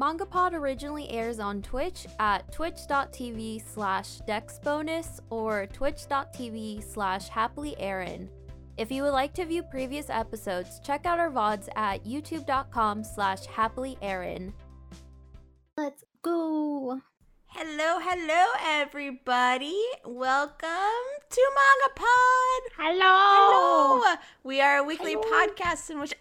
MangaPod originally airs on Twitch at twitch.tv slash dexbonus or twitch.tv slash happily If you would like to view previous episodes, check out our VODs at youtube.com slash happily Let's go! Hello, hello, everybody. Welcome to Manga Pod. Hello. Hello. We are a weekly hello. podcast in which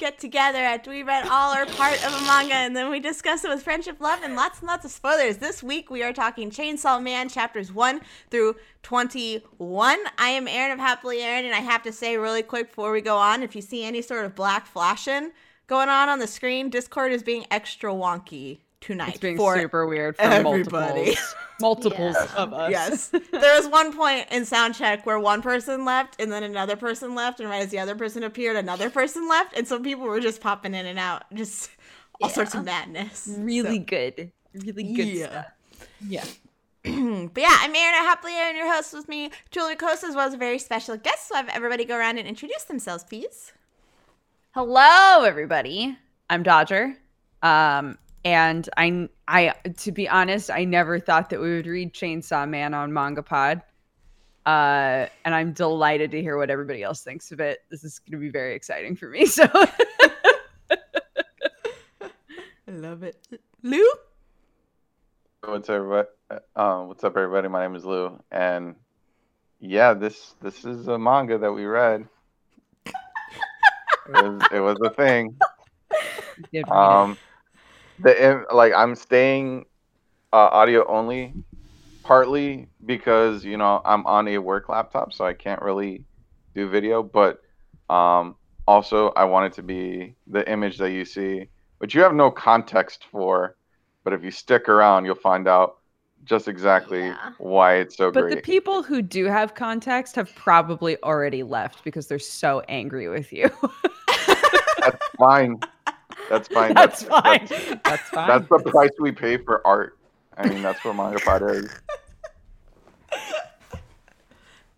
get together after we read all or part of a manga and then we discuss it with friendship, love, and lots and lots of spoilers. This week we are talking Chainsaw Man chapters 1 through 21. I am Aaron of Happily Aaron, and I have to say really quick before we go on if you see any sort of black flashing going on on the screen, Discord is being extra wonky tonight. It's being super weird for everybody. multiples, multiples yes. of us. Yes. There was one point in sound check where one person left and then another person left, and right as the other person appeared, another person left, and so people were just popping in and out, just all yeah. sorts of madness. Really so. good, really good yeah. stuff. Yeah. but yeah, I'm Aaron Happily and your host with me, Julie Coast, as well as a very special guest. So I have everybody go around and introduce themselves, please. Hello, everybody. I'm Dodger. Um, and I, I, to be honest, I never thought that we would read Chainsaw Man on MangaPod. Uh, and I'm delighted to hear what everybody else thinks of it. This is going to be very exciting for me. So, I love it, Lou. What's everybody? Um, what's up, everybody? My name is Lou, and yeah, this this is a manga that we read. it, was, it was a thing. Um, the like I'm staying uh, audio only, partly because you know I'm on a work laptop, so I can't really do video. But um, also, I want it to be the image that you see, which you have no context for. But if you stick around, you'll find out just exactly yeah. why it's so but great. But the people who do have context have probably already left because they're so angry with you. That's fine. That's fine. That's, that's fine. That's, that's, fine. That's the price we pay for art. I mean, that's what manga pod is.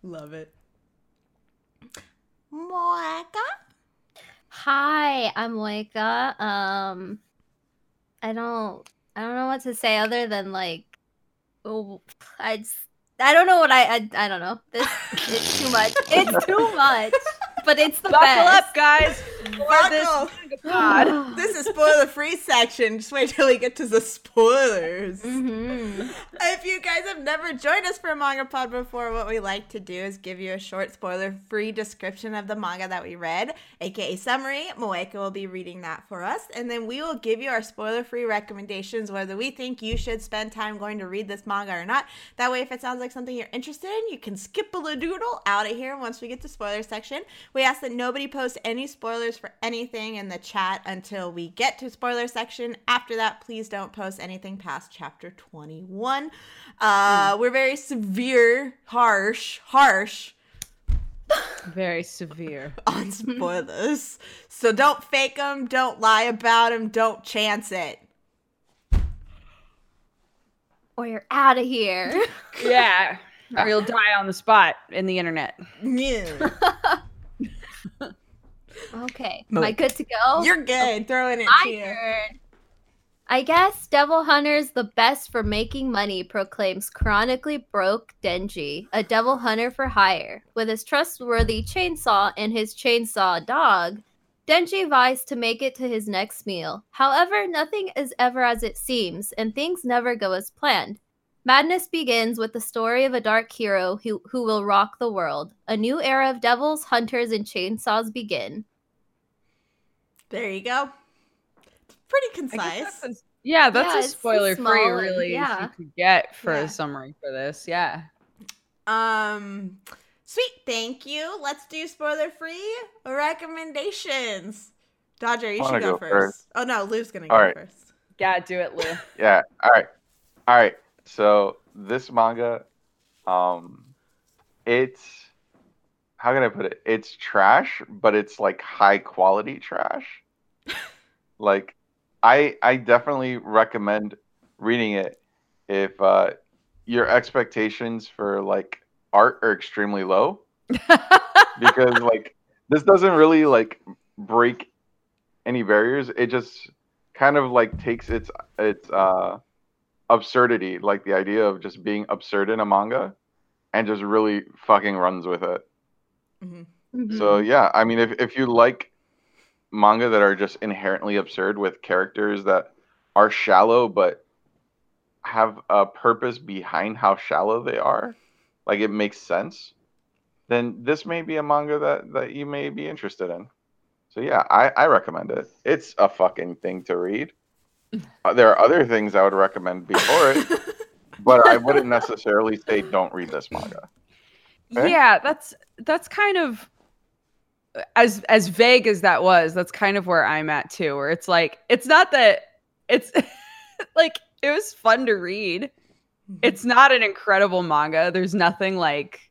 Love it. Moeka. Hi, I'm Moeka. Um, I don't, I don't know what to say other than like, oh, I just, I don't know what I, I, I don't know. This, it's too much. It's too much but it's the Buckle best. up, guys. Buckle. This, this is spoiler free section. Just wait till we get to the spoilers. Mm-hmm. If you guys have never joined us for a manga pod before, what we like to do is give you a short spoiler free description of the manga that we read, aka summary. Moeka will be reading that for us, and then we will give you our spoiler free recommendations whether we think you should spend time going to read this manga or not. That way, if it sounds like something you're interested in, you can skip a doodle out of here once we get to spoiler section. We ask that nobody post any spoilers for anything in the chat until we get to spoiler section. After that, please don't post anything past chapter 21. Uh, mm. We're very severe, harsh, harsh. Very severe on spoilers. so don't fake them, don't lie about them, don't chance it. Or you're out of here. yeah. Or you'll die on the spot in the internet. Yeah. okay. Am I good to go? You're good. Throwing it I here. I guess Devil Hunter's the best for making money, proclaims chronically broke Denji, a devil hunter for hire. With his trustworthy chainsaw and his chainsaw dog, Denji vies to make it to his next meal. However, nothing is ever as it seems, and things never go as planned. Madness begins with the story of a dark hero who, who will rock the world. A new era of devils, hunters, and chainsaws begin. There you go. It's pretty concise. That's yeah, that's yeah, a spoiler free, really, yeah. you could get for yeah. a summary for this. Yeah. Um, sweet. Thank you. Let's do spoiler free recommendations. Dodger, you should go, go first. first. Oh no, Lou's gonna go right. first. Yeah, do it, Lou. yeah. All right. All right. So this manga, um, it's how can I put it? It's trash, but it's like high quality trash. Like, I I definitely recommend reading it if uh, your expectations for like art are extremely low, because like this doesn't really like break any barriers. It just kind of like takes its its uh absurdity, like the idea of just being absurd in a manga, and just really fucking runs with it. Mhm. So Mm-hmm. yeah, I mean, if if you like manga that are just inherently absurd with characters that are shallow but have a purpose behind how shallow they are, like it makes sense, then this may be a manga that that you may be interested in. So yeah, I I recommend it. It's a fucking thing to read. Uh, there are other things I would recommend before it, but I wouldn't necessarily say don't read this manga. Okay. Yeah, that's that's kind of as as vague as that was, that's kind of where I'm at too, where it's like it's not that it's like it was fun to read. It's not an incredible manga. There's nothing like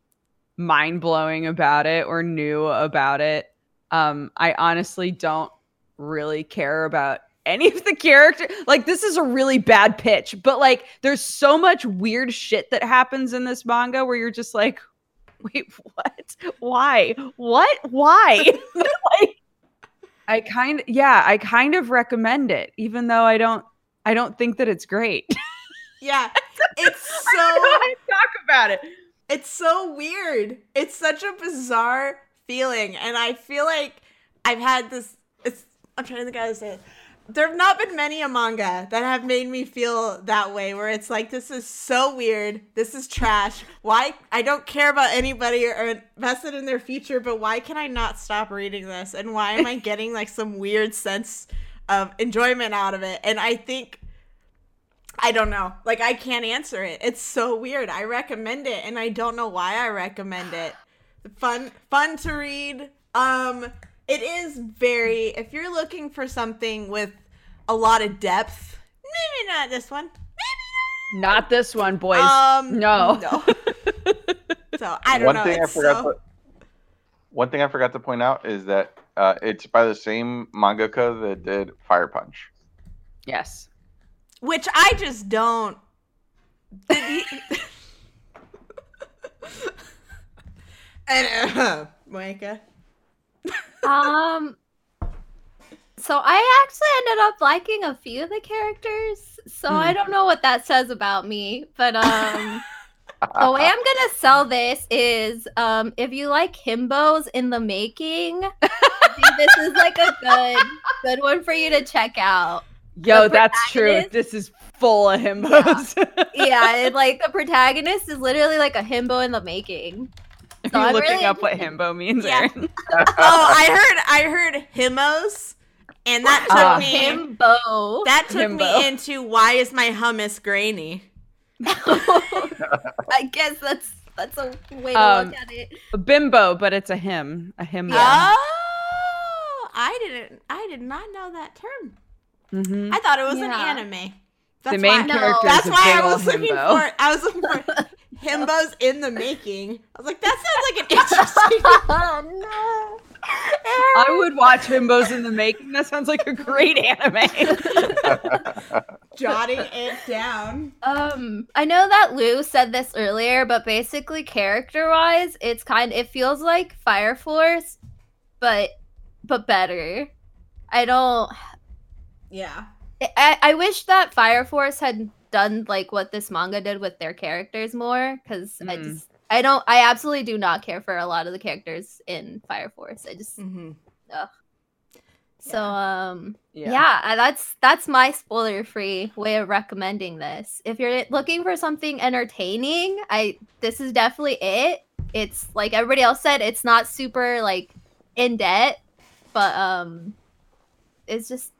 mind blowing about it or new about it. Um, I honestly don't really care about any of the character. Like, this is a really bad pitch, but like, there's so much weird shit that happens in this manga where you're just like, wait, what? Why? What? Why? like, I kind yeah, I kind of recommend it, even though I don't I don't think that it's great. yeah, it's I don't know so how to talk about it. it's so weird. It's such a bizarre feeling, and I feel like I've had this. It's I'm trying to think how to say it. There have not been many a manga that have made me feel that way, where it's like this is so weird. This is trash. Why I don't care about anybody or invested in their future, but why can I not stop reading this? And why am I getting like some weird sense of enjoyment out of it? And I think I don't know. Like I can't answer it. It's so weird. I recommend it and I don't know why I recommend it. Fun fun to read. Um it is very if you're looking for something with a lot of depth, maybe not this one. Not this one, boys. Um no. No. so I don't one know. thing I forgot so- to, one thing I forgot to point out is that uh, it's by the same mangaka that did Fire Punch. Yes. which I just don't did he and uh, Micah. Um. So I actually ended up liking a few of the characters. So Hmm. I don't know what that says about me, but um. the way I'm gonna sell this is um if you like himbos in the making, this is like a good good one for you to check out. Yo, that's true. This is full of himbos. Yeah, and like the protagonist is literally like a himbo in the making. Are So you I'm looking really up what himbo means, Yeah. Aaron? Oh, I heard I heard himmos and that took Ah. me Himbo. that took Himbo. me into why is my hummus grainy? I guess that's that's a way to Um, look at it. A bimbo, but it's a him. A himbo. Yeah. Oh, I didn't I did not know that term. Mhm. I thought it was Yeah. an anime. The That's main why, No. character That's why I ol' was looking himbo. for I was looking for himbos in the making. I was like, that sounds like an interesting oh no. I would watch himbos in the making. That sounds like a great anime. jotting it down. Um, I know that Lou said this earlier, but basically, character-wise, it's kind. It feels like Fire Force, but but better. I don't. Yeah. I, I wish that Fire Force had done like what this manga did with their characters more, because I Mm. just I don't. I absolutely do not care for a lot of the characters in Fire Force. I just Mm-hmm. so um Yeah. yeah, that's that's my spoiler-free way of recommending this. If you're looking for something entertaining, I this is definitely it. It's like everybody else said, it's not super like in debt, but um it's just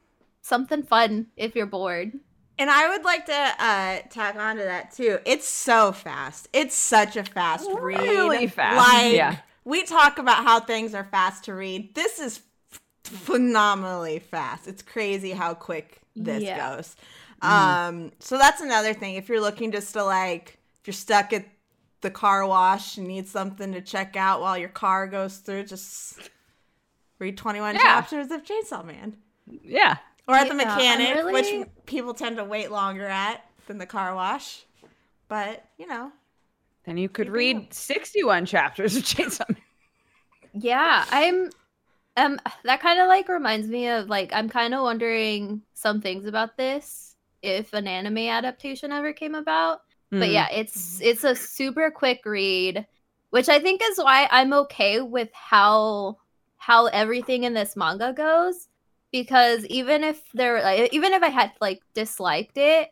something fun if you're bored. And I would like to uh, tack on to that too. It's so fast. It's such a fast read. Really fast, Like yeah. we talk about how things are fast to read. This is phenomenally fast. It's crazy how quick this Yeah. goes. Um, so that's another thing. If you're looking just to like, if you're stuck at the car wash and need something to check out while your car goes through, just read 21 Yeah. chapters of Chainsaw Man. Yeah. Or at the Yeah, mechanic, really- which people tend to wait longer at than the car wash. But, you know, Then you could read up. 61 chapters of Chainsaw Man. Yeah, I'm Um, that kind of like reminds me of like I'm kind of wondering some things about this if an anime adaptation ever came about. But Mm. yeah, it's it's a super quick read, which I think is why I'm okay with how how everything in this manga goes. Because even if there, like, even if I had like disliked it,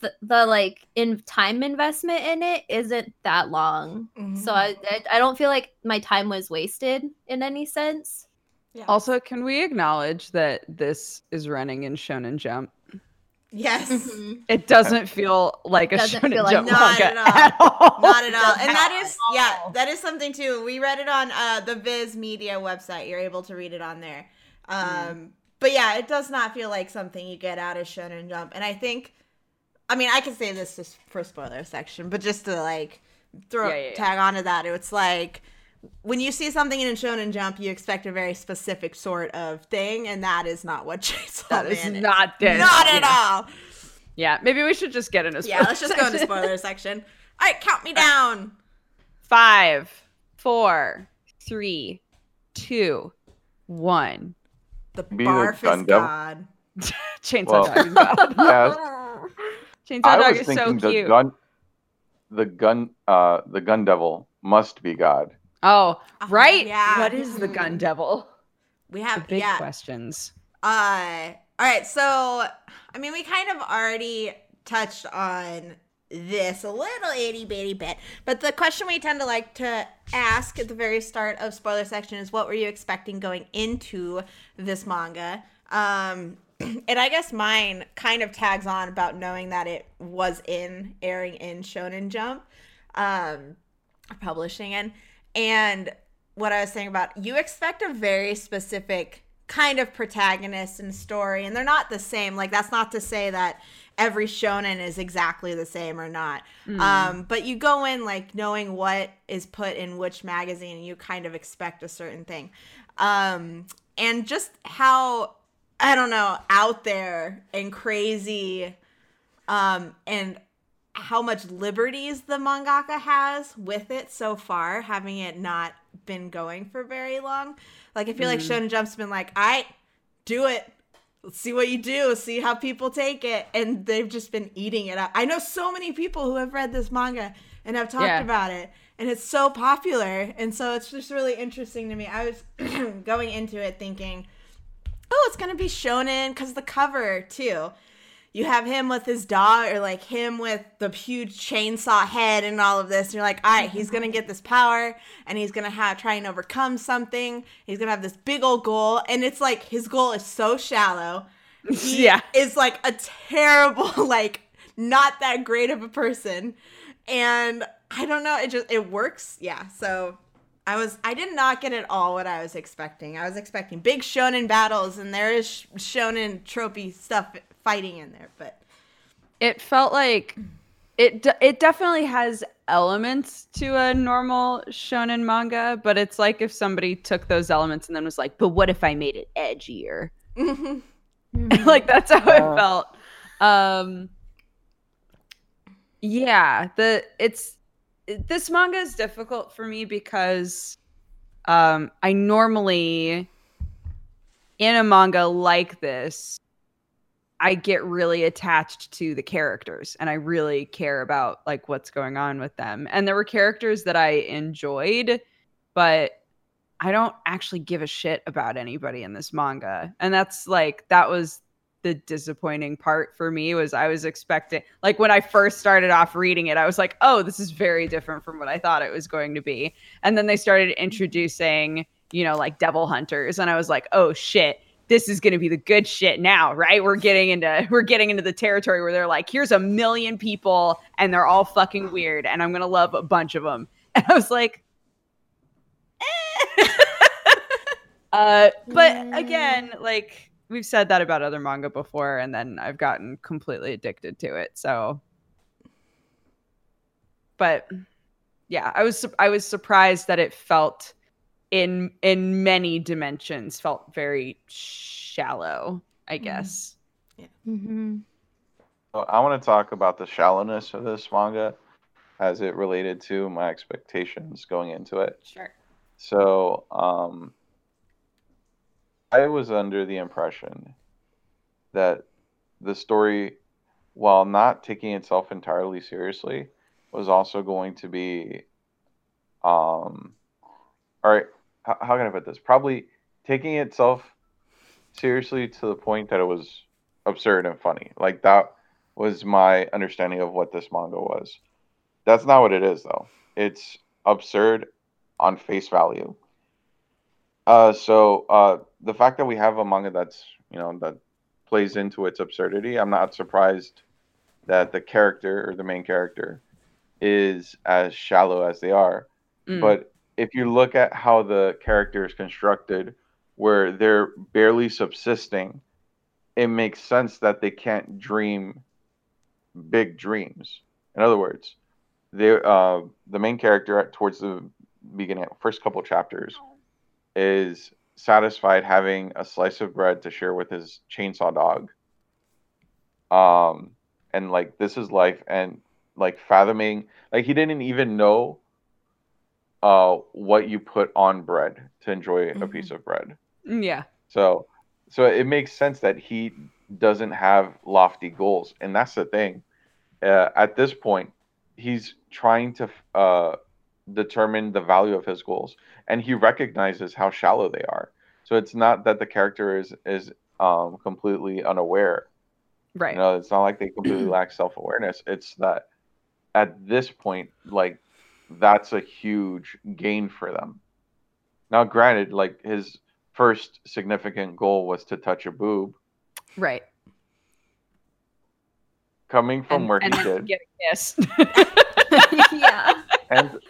the, the like in time investment in it isn't that long. So I, I I don't feel like my time was wasted in any sense. yeah. Also, can we acknowledge that this is running in Shonen Jump? yes. Mhm. It doesn't feel like a Doesn't Shonen feel like- Jump Not manga at all. at all. Not at all. And that is yeah, that is something too. We read it on uh the Viz Media website. You're able to read it on there. Um Mm. But yeah, it does not feel like something you get out of Shonen Jump. And I think I mean, I can say this just for spoiler section, but just to like throw Yeah, yeah, yeah. tag onto that, it's like when you see something in a Shonen Jump, you expect a very specific sort of thing, and that is not what Chainsaw That is Man not this. Not at yeah. all. Yeah, maybe we should just get into Yeah, let's just go into spoiler section. All right, count me down. Five, four, three, two, one. The Be barf gun is devil. God. Chainsaw Well, Dog is God. Yes. Chainsaw I Dog was is so thinking the cute. gun, the gun, uh, the gun devil must be God. Oh, Oh, right. yeah. What is the gun devil? We The have big yeah. questions. Uh all right, so I mean we kind of already touched on this little itty bitty bit, but the question we tend to like to ask at the very start of spoiler section is what were you expecting going into this manga? Um and I guess mine kind of tags on about knowing that it was in airing in Shonen Jump, um, publishing in, and what I was saying about you expect a very specific kind of protagonist and story, and they're not the same. Like that's not to say that every shonen is exactly the same or not. Um, but you go in like knowing what is put in which magazine, and you kind of expect a certain thing. Um, and just how I don't know out there and crazy, um, and how much liberties the mangaka has with it so far, having it not been going for very long. Like I feel like Shonen Jump's been like, I do it. Let's see what you do. See how people take it, and they've just been eating it up. I know so many people who have read this manga and have talked Yeah. about it, and it's so popular, and so it's just really interesting to me. I was going into it thinking, oh, it's gonna be shonen because the cover too. You have him with his dog, or like him with the huge chainsaw head and all of this. And you're like, all right, he's gonna get this power, and he's gonna have try and overcome something. He's gonna have this big old goal, and it's like his goal is so shallow. He Yeah. is like a terrible, like not that great of a person, and I don't know. It just it works, yeah. So I was I did not get at all what I was expecting. I was expecting big shonen battles, and there is shonen tropey stuff fighting in there, but It felt like it. It definitely has elements to a normal shonen manga, but it's like if somebody took those elements and then was like, "But what if I made it edgier?" like that's how it Uh. felt. Um Yeah, the it's this manga is difficult for me because um I normally in a manga like this I get really attached to the characters and I really care about like what's going on with them. And there were characters that I enjoyed, but I don't actually give a shit about anybody in this manga. And that's like that was the disappointing part for me was I was expecting like when I first started off reading it, I was like, "Oh, this is very different from what I thought it was going to be." And then they started introducing, you know, like devil hunters and I was like, "Oh shit, this is going to be the good shit now, right? We're getting into we're getting into the territory where they're like, here's a million people and they're all fucking weird and I'm going to love a bunch of them." And I was like, eh. uh, but again, like we've said that about other manga before and then I've gotten completely addicted to it. So but yeah, I was I was surprised that it felt in in many dimensions felt very shallow, I Mhm. guess. Mhm. So I want to talk about the shallowness of this manga as it related to my expectations going into it. Sure. So, um, I was under the impression that the story, while not taking itself entirely seriously, was also going to be, um, all right, how, how can I put this? Probably taking itself seriously to the point that it was absurd and funny. Like that was my understanding of what this manga was. That's not what it is though. It's absurd on face value. Uh, so uh, the fact that we have a manga that's you know that plays into its absurdity, I'm not surprised that the character or the main character is as shallow as they are. Mm. But if you look at how the character is constructed, where they're barely subsisting, it makes sense that they can't dream big dreams. In other words, they uh, the main character at, towards the beginning, first couple chapters, is satisfied having a slice of bread to share with his chainsaw dog. Um, and like this is life, and like fathoming, like he didn't even know uh what you put on bread to enjoy a Mhm. piece of bread. Mm, Yeah. So, so it makes sense that he doesn't have lofty goals, and that's the thing. Uh, at this point, he's trying to uh, determine the value of his goals, and he recognizes how shallow they are. So it's not that the character is is um, completely unaware. Right. You know, it's not like they completely lack self awareness. It's that at this point, like that's a huge gain for them. Now, granted, like his first significant goal was to touch a boob. Right. Coming from and, where and he did, get a kiss. yeah. and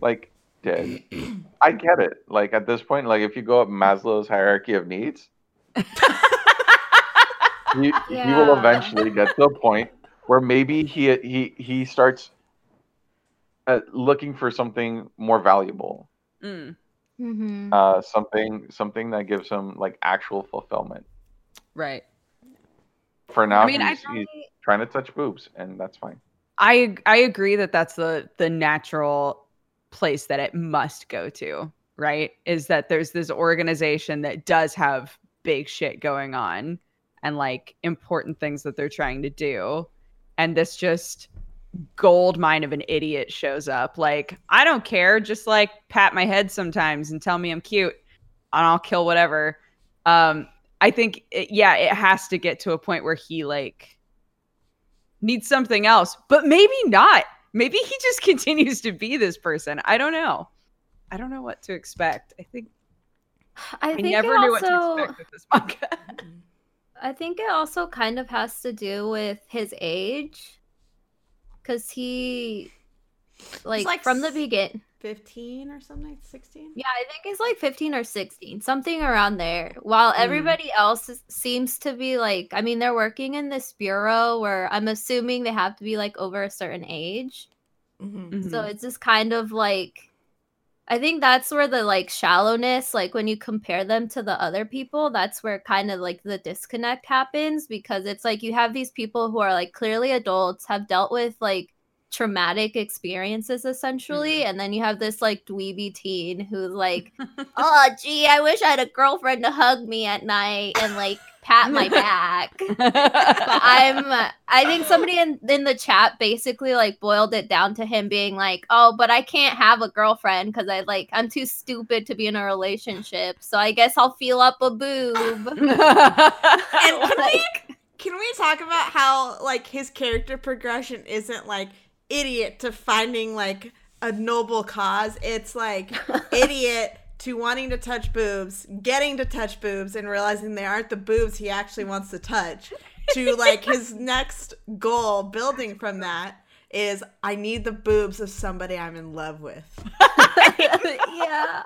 like did, I get it. Like at this point, like if you go up Maslow's hierarchy of needs, he, he will eventually get to a point where maybe he he he starts uh, looking for something more valuable, Mm, Mm-hmm. uh, something something that gives him like actual fulfillment. right. For now, I mean, I he's, he's trying to touch boobs, and that's fine. I I agree that that's the the natural place that it must go to, right? Is that there's this organization that does have big shit going on and like important things that they're trying to do and this just gold mine of an idiot shows up like I don't care, just like pat my head sometimes and tell me I'm cute and I'll kill whatever. Um I think it, yeah, it has to get to a point where he like needs something else, but maybe not. Maybe he just continues to be this person. I don't know. I don't know what to expect. I think I I, think never knew also, what to expect with this manga. I think it also kind of has to do with his age, because he, like, like from the s- begin. 15 or something, 16? Yeah, I think it's like 15 or 16, something around there. While Mm. everybody else is, seems to be like, I mean, they're working in this bureau where I'm assuming they have to be like over a certain age. Mm-hmm. So Mhm. it's just kind of like, I think that's where the like shallowness, like when you compare them to the other people, that's where kind of like the disconnect happens because it's like you have these people who are like clearly adults, have dealt with like traumatic experiences essentially, mm-hmm. and then you have this like dweeby teen who's like, oh gee, I wish I had a girlfriend to hug me at night and like pat my back. But I'm I think somebody in in the chat basically like boiled it down to him being like, "Oh, but I can't have a girlfriend cuz I like I'm too stupid to be in a relationship. So I guess I'll feel up a boob." And can we, can we talk about how, like, his character progression isn't, like, idiot to finding, like, a noble cause? It's, like, idiot to wanting to touch boobs, getting to touch boobs, and realizing they aren't the boobs he actually wants to touch. To, like, his next goal, building from that, is I need the boobs of somebody I'm in love with. yeah.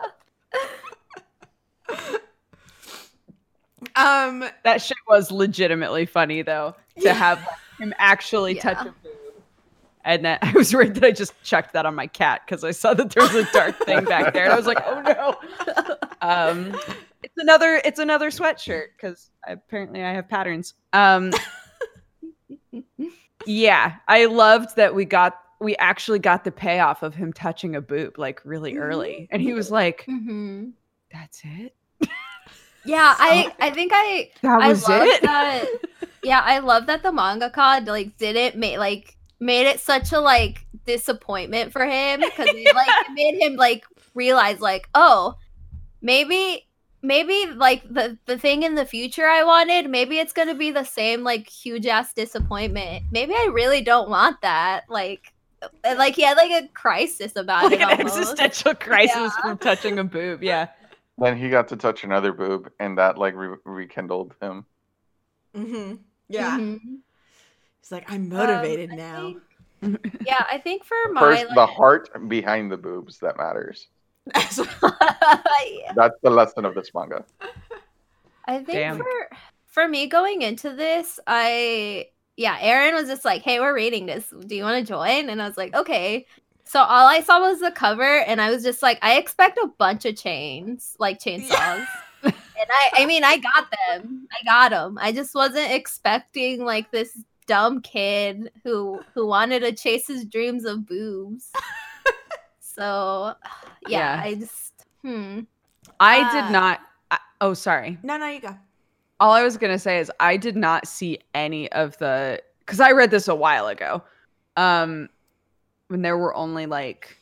Um, that shit was legitimately funny though to have him actually touch a boob. And then I was worried that I just checked that on my cat because I saw that there was a dark thing back there, and I was like, "Oh no!" Um, it's another, it's another sweatshirt because apparently I have patterns. Um, yeah, I loved that we got, we actually got the payoff of him touching a boob like really Mhm. early, and he was like, hmm "That's it." Yeah, I I think I That I was love it. that. Yeah, I love that the mangaka like didn't make like made it such a like disappointment for him because it like it made him like realize like oh maybe maybe like the the thing in the future I wanted maybe it's gonna be the same like huge ass disappointment. Maybe I really don't want that. Like and, like he had like a crisis about like it. an almost. existential crisis Yeah. from touching a boob. Yeah. Then he got to touch another boob, and that like re- rekindled him. Mm-hmm. Yeah. Mhm. He's like, I'm motivated Um, now. think- yeah, I think for my First, like, the heart behind the boobs that matters. Yeah. That's the lesson of this manga. I think Damn. for for me going into this, I yeah, Aaron was just like, "Hey, we're reading this. Do you want to join?" And I was like, "Okay." So all I saw was the cover, and I was just like, "I expect a bunch of chains, like chainsaws." and I, I mean, I got them. I got them. I just wasn't expecting like this dumb kid who who wanted to chase his dreams of boobs. so, yeah, Yeah. I just hmm. I Uh, did not. I, oh, sorry. No, no, you go. All I was gonna say is I did not see any of the because I read this a while ago. Um, when there were only like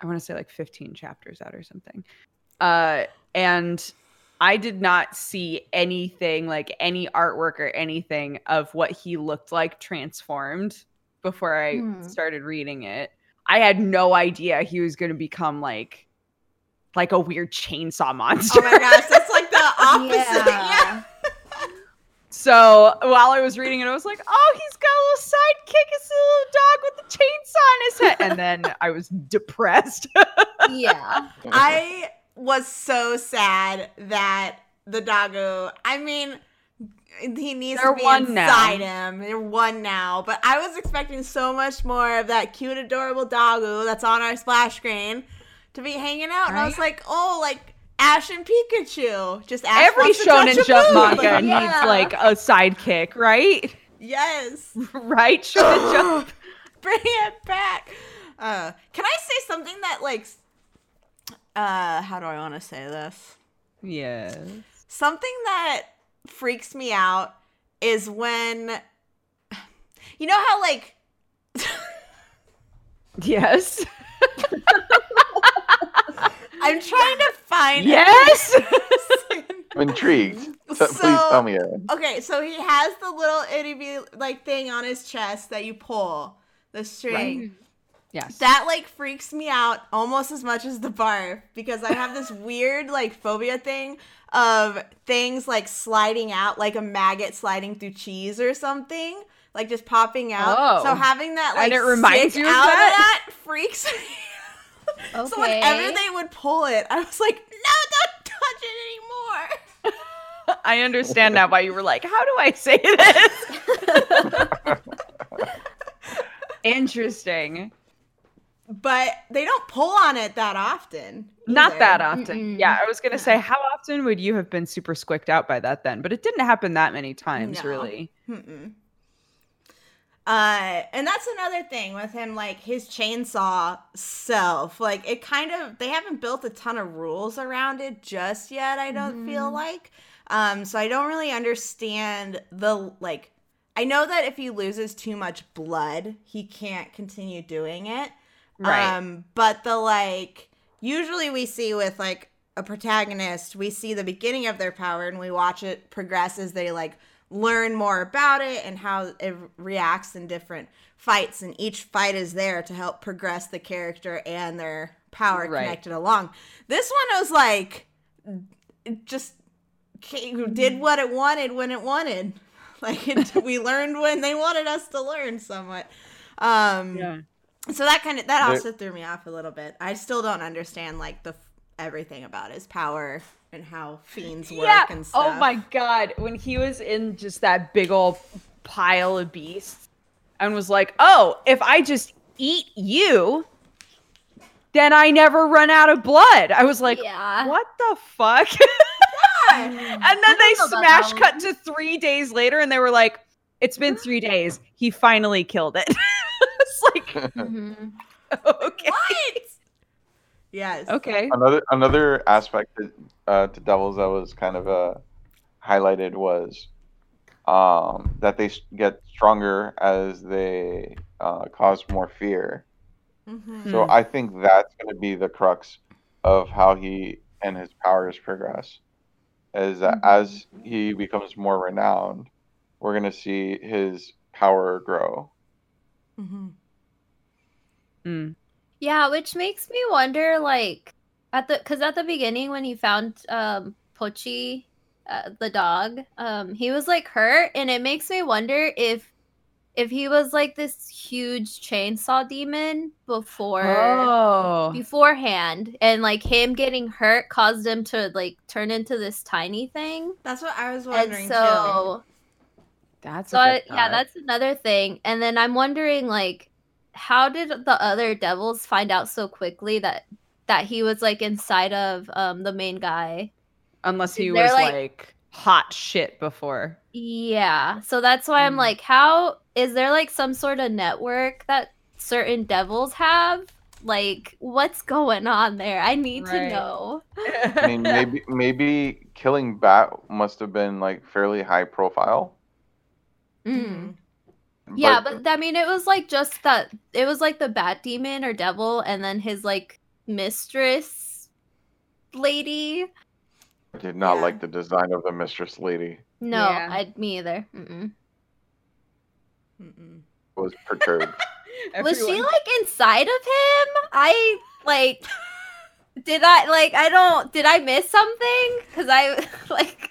I want to say like 15 chapters out or something. Uh, and I did not see anything like any artwork or anything of what he looked like transformed before I Hmm. started reading it. I had no idea he was going to become like like a weird chainsaw monster. Oh my gosh, that's like the opposite. Yeah. So while I was reading it, I was like, "Oh, he's got a little sidekick. It's a little dog with a chainsaw in his head." And then I was depressed. Yeah. I was so sad that the doggo. I mean, he needs They're to be one now. inside him. They're one now, but I was expecting so much more of that cute, adorable doggo that's on our splash screen to be hanging out. And I was like, oh, like Ash and Pikachu. Just Ash Every Shonen Jump manga Yeah. needs like a sidekick, right? yes. right, Shonen Jump. Bring it back. Uh, can I say something that like, uh, how do I want to say this? Yes. Something that freaks me out is when, you know how like, Yes. I'm trying to find. yes. I'm intrigued. So, please tell me, Aaron. Okay, so he has the little itty bitty like thing on his chest that you pull the string. Yes. That like freaks me out almost as much as the barf because I have this weird like phobia thing of things like sliding out, like a maggot sliding through cheese or something, like just popping out. Oh. So having that like And it reminds stick you of out that? of that freaks me. Okay. So whenever they would pull it, I was like, no, don't touch it anymore. I understand now why you were like, "How do I say this?" Interesting. But they don't pull on it that often. Not that often. Mm-mm. Yeah, I was gonna say, how often would you have been super squicked out by that then? But it didn't happen that many times, No. really. Mm-mm. Uh, and that's another thing with him, like his chainsaw self. Like it kind of they haven't built a ton of rules around it just yet. I don't feel like. Um, so I don't really understand the like. I know that if he loses too much blood, he can't continue doing it. Right. Um, but the like usually we see with like a protagonist, we see the beginning of their power and we watch it progress as they like learn more about it and how it reacts in different fights and each fight is there to help progress the character and their power Right. connected along. This one was like it just did what it wanted when it wanted. Like it, we learned when they wanted us to learn somewhat. Um yeah. So that kind of that There- also threw me off a little bit. I still don't understand like the everything about his power and how fiends work Yeah. and oh stuff. Oh my god, when he was in just that big old pile of beasts and was like, "Oh, if I just eat you, then I never run out of blood." I was like, yeah. "What the fuck?" and then they smash cut to 3 days later and they were like, "It's been 3 days. He finally killed it." it's like, Mhm. okay. What? Yes. Okay. Another another aspect to, uh, to Devils that was kind of uh, highlighted was um, that they get stronger as they uh, cause more fear. Mhm. So. I think that's going to be the crux of how he and his powers progress. Is that as he becomes more renowned, we're going to see his power grow. Mhm. Mm. Yeah, which makes me wonder, like, at the because at the beginning when he found um Pochi, uh, the dog, um, he was like hurt, and it makes me wonder if if he was like this huge chainsaw demon before Oh. beforehand, and like him getting hurt caused him to like turn into this tiny thing, That's what I was and wondering too. so That's so a I, good yeah, that's another thing. And then I'm wondering, like, how did the other devils find out so quickly that that he was like inside of um the main guy? unless he they're was like- like, hot shit before. Yeah, so that's why I'm Mm. like, how is there like some sort of network that certain devils have? Like, what's going on there? I need to know. I mean, maybe maybe killing Bat must have been like fairly high profile. Mm. Yeah, but I mean, it was like just that. It was like the bat demon or devil, and then his like mistress lady. I did not Yeah. like the design of the mistress lady. No, Yeah. I me either. Mm-mm. Mm-mm. Was perturbed. Was she like inside of him? I like. Did I like? I don't. Did I miss something? Because I like.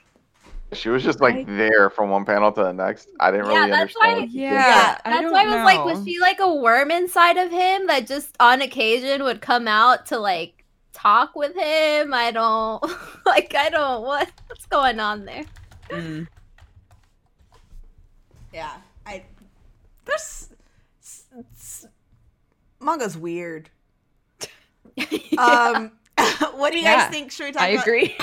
She was just like I- there from one panel to the next. I didn't Yeah, really that's understand. why- what she did. Yeah, that's don't why I was like, was she like a worm inside of him that just on occasion would come out to like talk with him? I don't like. I don't. What what's going on there? Mm. Yeah. I. There's. s- s- Manga's weird. Um. what do you Yeah, guys think? Should we talk I about? agree.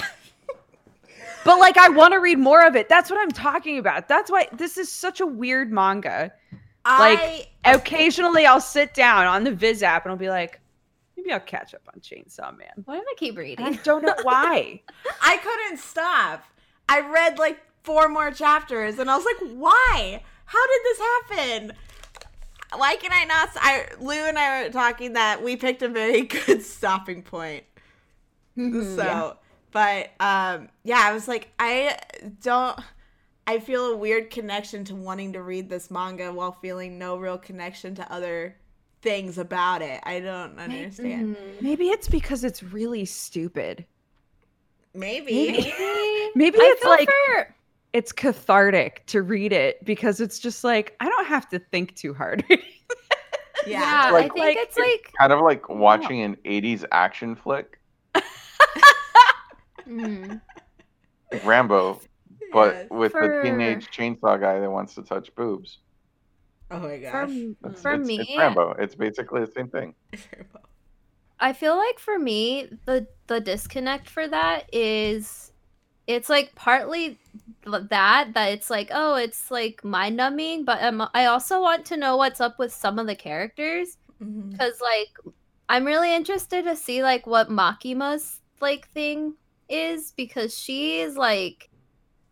But like I want to read more of it. That's what I'm talking about. That's why this is such a weird manga. I. Occasionally I'll sit down on the Viz app and I'll be like, maybe I'll catch up on Chainsaw Man. Why do I keep And I don't know why. I couldn't stop. I read like four more chapters and I was like, why? How did this happen? Why can I not? I Lou and I were talking that we picked a very good stopping point. Mhm. So, but um, yeah, I was like, I don't. I feel a weird connection to wanting to read this manga while feeling no real connection to other things about it. I don't understand. Mhm. Maybe it's because it's really stupid. Maybe. Maybe. Maybe. Maybe it's like for- it's cathartic to read it because it's just like I don't have to think too hard. Yeah. yeah, Like- I think like- it's like Kind of like watching an 80s action flick, mm, Rambo, but Yes. with For- the teenage chainsaw guy that wants to touch boobs. Oh my for, gosh. It's, for it's, me. it's Rambo. It's basically the same thing. I feel like for me, the the disconnect for that is it's like partly that that it's like oh it's like mind numbing, but um, I also want to know what's up with some of the characters because like I'm really interested to see like what Makima's like thing is because she is like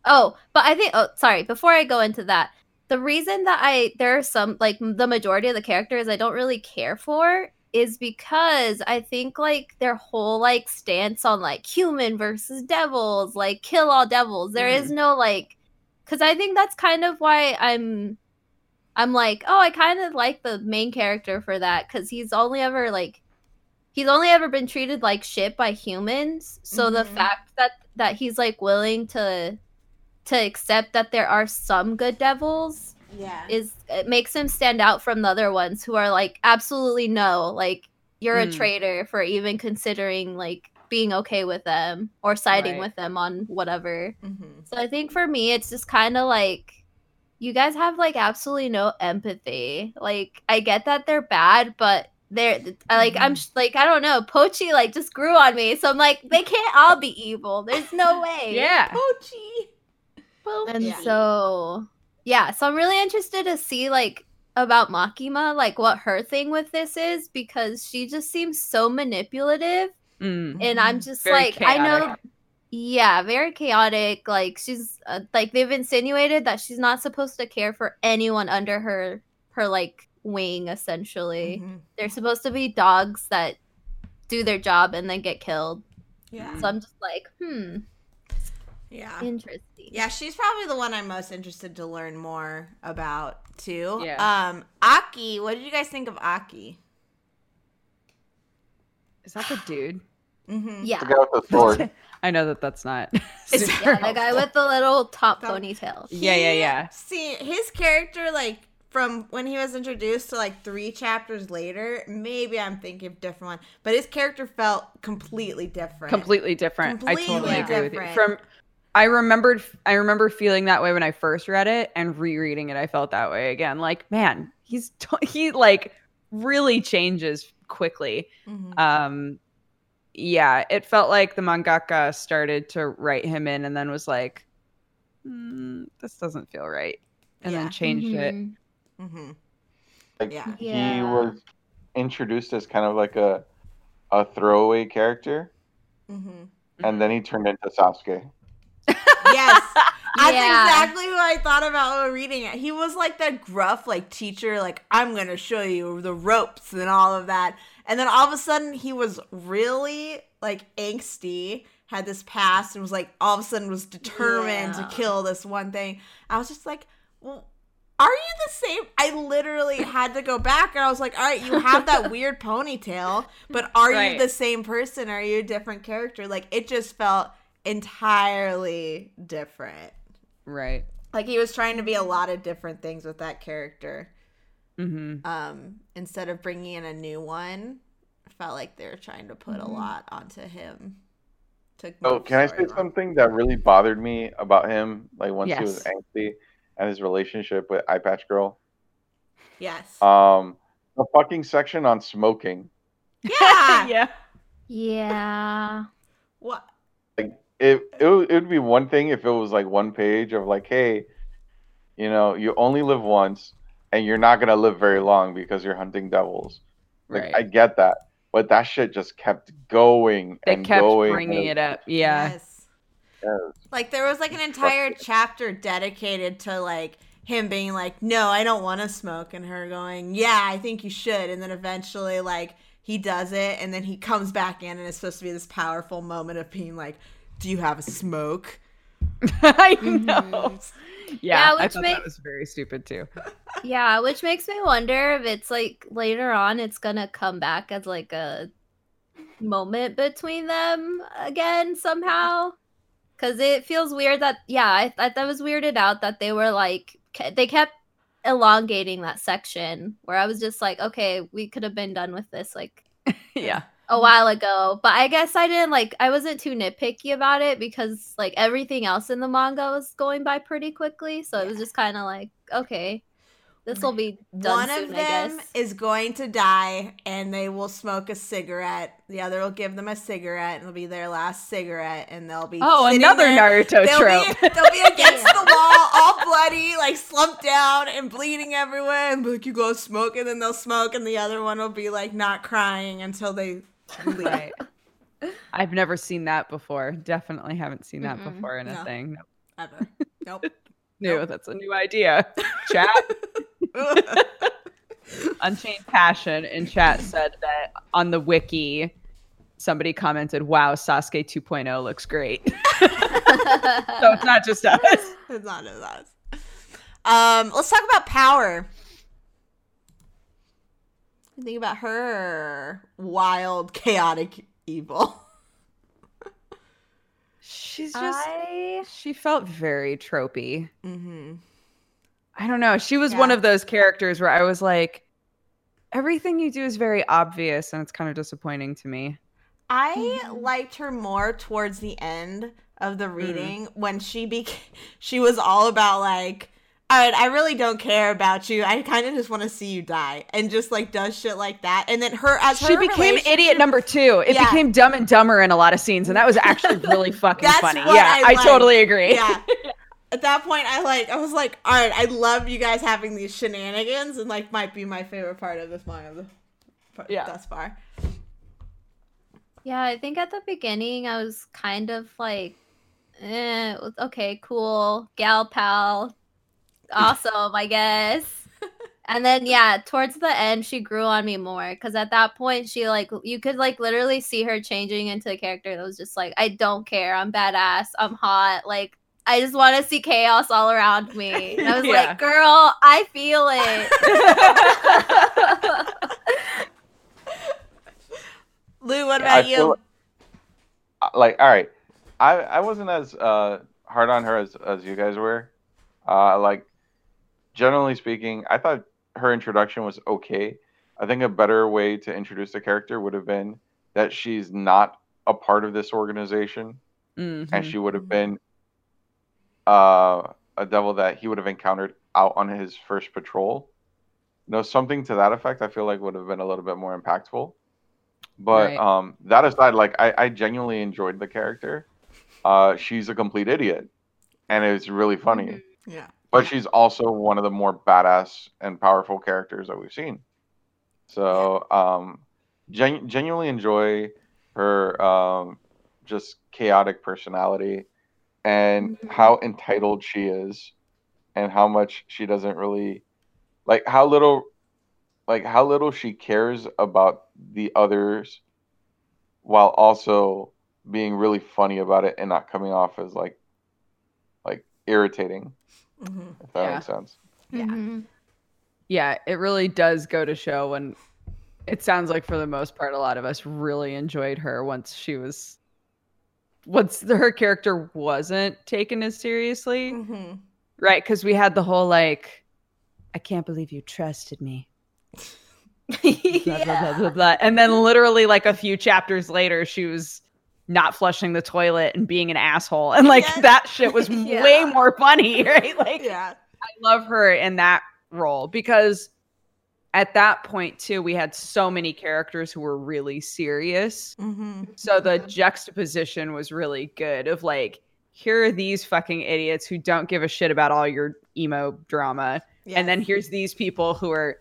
oh but I think oh sorry before I go into that the reason that I there are some like the majority of the characters I don't really care for is because I think like their whole like stance on like human versus devils like kill all devils. There is mm-hmm. no like because I think that's kind of why I'm I'm like, oh, I kind of like the main character for that because he's only ever like, he's only ever been treated like shit by humans. So the Mhm. fact that that he's like willing to to accept that there are some good devils Yeah. is it makes him stand out from the other ones who are like, absolutely no, like you're a Mm. traitor for even considering like being okay with them or siding Right. with them on whatever. Mhm. So I think for me, it's just kind of like you guys have like absolutely no empathy. Like I get that they're bad, but they're I like I'm like I don't know. Pochi like just grew on me, so I'm like they can't all be evil. There's no way. yeah. Pochi. And Yeah. so yeah, so I'm really interested to see like about Makima, like what her thing with this is because she just seems so manipulative Mm. and I'm just Very like, I know, yeah, very chaotic. Like she's uh, like they've insinuated that she's not supposed to care for anyone under her her like wing. Essentially, Mhm. they're supposed to be dogs that do their job and then get killed. Yeah. So I'm just like, hmm, Yeah. interesting. Yeah, she's probably the one I'm most interested to learn more about too. Yeah. Um, Aki, what did you guys think of Aki? Is that the dude? Mm-hmm. Yeah, The guy with the sword. I know that that's not. It's- super yeah, the guy with the little top Top- ponytail. Yeah, yeah, yeah. See, his character, like from when he was introduced to like three chapters later, maybe I'm thinking of different one, but his character felt completely different. completely different. I Completely totally agree with you. From I remembered I remember feeling that way when I first read it and rereading it I felt that way again. Like, man, he's t- he like really changes quickly. Mhm. Um yeah, it felt like the mangaka started to write him in and then was like, "Hmm, this doesn't feel right. And Yeah. then changed it. Mhm. Mhm. Like Yeah. he Yeah. was introduced as kind of like a a throwaway character, Mhm. and then he turned into Sasuke. Yes. That's Yeah. exactly who I thought about while reading it. He was like that gruff, like teacher, like I'm gonna show you the ropes and all of that. And then all of a sudden, he was really like angsty, had this past, and was like all of a sudden was determined Yeah. to kill this one thing. I was just like, well. Are you the same? I literally had to go back and I was like, all right, you have that weird ponytail, but are Right. you the same person? Are you a different character? Like, it just felt entirely different. Right. Like he was trying to be a lot of different things with that character. Mhm. Um, instead of bringing in a new one, felt like they were trying to put a lot onto him. To Oh, can I say along. something that really bothered me about him? Like once he was Yes. angsty and his relationship with Eye Patch Girl. Yes. Um, the fucking section on smoking. yeah. yeah. Yeah. What? Like It it would, it would be one thing if it was like one page of like, hey, you know, you only live once, and you're not gonna live very long because you're hunting devils. Like Right. I get that, but that shit just kept going They and kept going. bringing it up. Yeah. Yes. Yes. Like there was like an entire chapter dedicated to like him being like, "No, I don't want to smoke," and her going, "Yeah, I think you should." And then eventually, like he does it, and then he comes back in, and it's supposed to be this powerful moment of being like, "Do you have a smoke?" I know. Yeah, Yeah, I which thought make- that was very stupid too. Yeah, which makes me wonder if it's like later on it's gonna come back as like a moment between them again somehow. Cause it feels weird that yeah, I thought that was weirded out that they were like they kept elongating that section where I was just like, okay, we could have been done with this like yeah. a while ago. But I guess I didn't like I wasn't too nitpicky about it because like everything else in the manga was going by pretty quickly. So it was just kind of like, okay, this will be done One soon, of I them guess. is going to die, and they will smoke a cigarette. The other will give them a cigarette, and it'll be their last cigarette, and they'll be Oh, another there Naruto They'll trope. be, they'll be against the wall, all bloody, like slumped down and bleeding everywhere, and like, "You go smoke," and then they'll smoke, and the other one will be like not crying until they leave. Right. I've never seen that before. Definitely haven't seen that Mm-mm. before in a No. thing. Nope. Ever. Nope. New. Nope. That's a new idea. Chat. Unchained Passion in chat said that on the wiki, somebody commented, "Wow, Sasuke 2.0 looks great." so it's not just us. it's not as us. Um, let's talk about power. Think about her wild, chaotic evil. She's just. I She felt very tropey. Mm-hmm. I don't know. She was one of those characters where I was like, everything you do is very obvious, and it's kind of disappointing to me. I Mhm. liked her more towards the end of Mm. the reading when she became. She was all about like, all right, I really don't care about you. I kind of just want to see you die, and just like does shit like that. And then her as She her became idiot number two. It Yeah. became dumb and dumber in a lot of scenes, and that was actually really fucking funny. Yeah, I I, liked. totally agree. yeah. At that point, I like. I was like, all right, I love you guys having these shenanigans, and like might be my favorite part of this manga, Yeah. thus far. Yeah, I think at the beginning I was kind of like, eh, okay, cool, gal pal, awesome, I guess. And then yeah, towards the end she grew on me more because at that point she like you could like literally see her changing into a character that was just like I don't care, I'm badass, I'm hot, like I just want to see chaos all around me. And I was Yeah. like, girl, I feel it. Lou, what Yeah, I about feel you? like- Uh, like all right i i wasn't as uh hard on her as as you guys were uh like generally speaking i thought her introduction was okay i think a better way to introduce the character would have been that she's not a part of this organization and Mhm. she would have been uh a devil that he would have encountered out on his first patrol. You know something to that effect i feel like would have been a little bit more impactful. But Right. um that aside like I, I genuinely enjoyed the character. Uh she's a complete idiot and it's really funny. Mhm. Yeah. but she's also one of the more badass and powerful characters that we've seen. So um gen- genuinely enjoy her um just chaotic personality and Mhm. how entitled she is and how much she doesn't really like how little like how little she cares about the others while also being really funny about it and not coming off as like like irritating hmm if that Yeah. makes sense Yeah. Mhm. Yeah, it really does go to show when it sounds like for the most part a lot of us really enjoyed her once she was once the, her character wasn't taken as seriously, hmm right? Cuz we had the whole like I can't believe you trusted me. Blah, blah, blah, blah, blah. And then literally like a few chapters later she was not flushing the toilet and being an asshole. And like Yes. that shit was Yeah. way more funny, right? Like Yeah. I love her in that role because at that point too we had so many characters who were really serious. hmm So the juxtaposition was really good of like here are these fucking idiots who don't give a shit about all your emo drama and then here's these people who are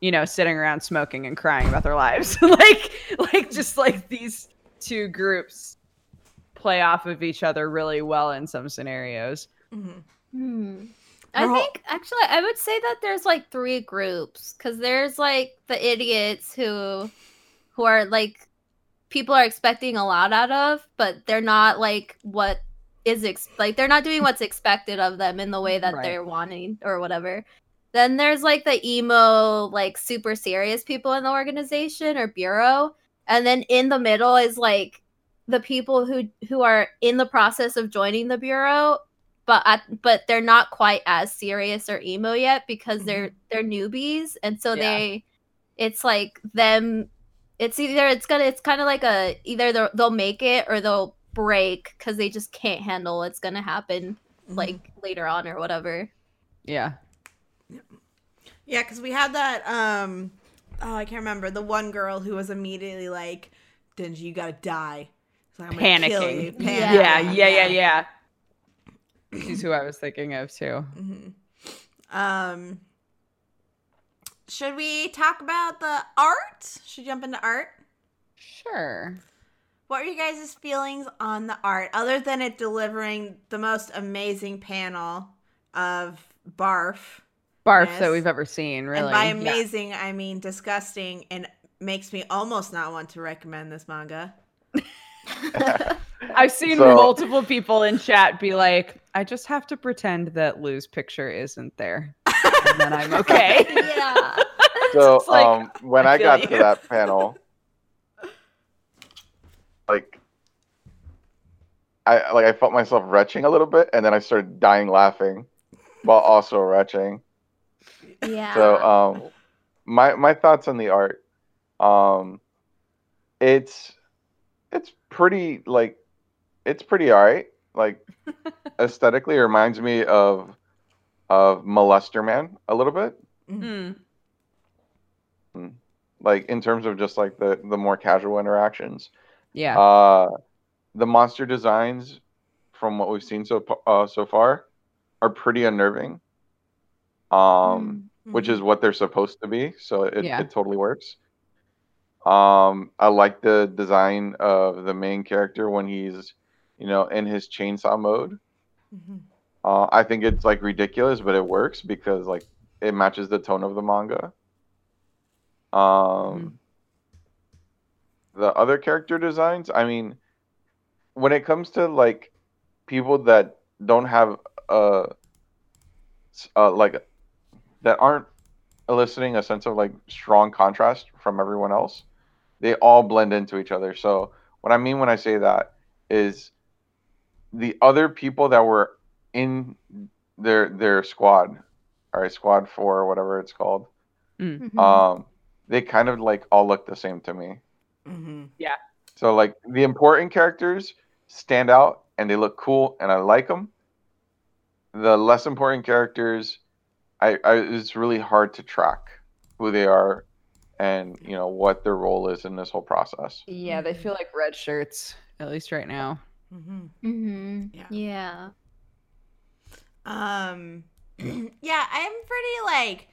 you know sitting around smoking and crying about their lives. like like just like these two groups play off of each other really well in some scenarios. hmm Hmm. I think actually I would say that there's like three groups because there's like the idiots who who are like people are expecting a lot out of, but they're not like what is ex- like they're not doing what's expected of them in the way that Right. they're wanting or whatever. Then there's like the emo like super serious people in the organization or bureau, and then in the middle is like the people who who are in the process of joining the bureau but at, but they're not quite as serious or emo yet because they're they're newbies and so Yeah. they it's like them it's either it's gonna it's kind of like a either they'll, they'll make it or they'll break because they just can't handle what's gonna happen Mhm. like later on or whatever Yeah. Yeah, because we had that. Um, oh, I can't remember the one girl who was immediately like, "Denji, you gotta die." It's like, I'm gonna kill Panicking. you. Yeah. Yeah, yeah, yeah, yeah. She's who I was thinking of too. Mhm. Um, should we talk about the art? Should we jump into art? Sure. What are you guys' feelings on the art, other than it delivering the most amazing panel of barf? Barf Yes. that we've ever seen, really. And by Yeah. amazing, I mean disgusting, and makes me almost not want to recommend this manga. I've seen So- multiple people in chat be like, I just have to pretend that Lou's picture isn't there. And then I'm okay. yeah So like, um, when I I, got you. to that panel, like I like I felt myself retching a little bit, and then I started dying laughing, while also retching. yeah So um, my my thoughts on the art, um, it's it's pretty like it's pretty alright. Like aesthetically, it reminds me of of Molester Man a little bit. Hmm. like in terms of just like the the more casual interactions Yeah. uh the monster designs from what we've seen so uh, so far are pretty unnerving um which is what they're supposed to be so it, Yeah. it totally works Um, I like the design of the main character when he's, you know, in his chainsaw mode. Mm-hmm. Uh, I think it's like ridiculous, but it works because like it matches the tone of the manga. Um, the other character designs, I mean, when it comes to like people that don't have uh, s- uh like that aren't eliciting a sense of like strong contrast from everyone else, they all blend into each other. So what I mean when I say that is the other people that were in their their squad, all right, squad four or whatever it's called, Mhm. um, they kind of like all look the same to me. Mm-hmm. So like the important characters stand out and they look cool and I like them. The less important characters, I, I it's really hard to track who they are and you know what their role is in this whole process. Yeah, they feel like red shirts, at least right now. Mm-hmm. Mhm. Yeah. Yeah. Um, yeah, I'm pretty like,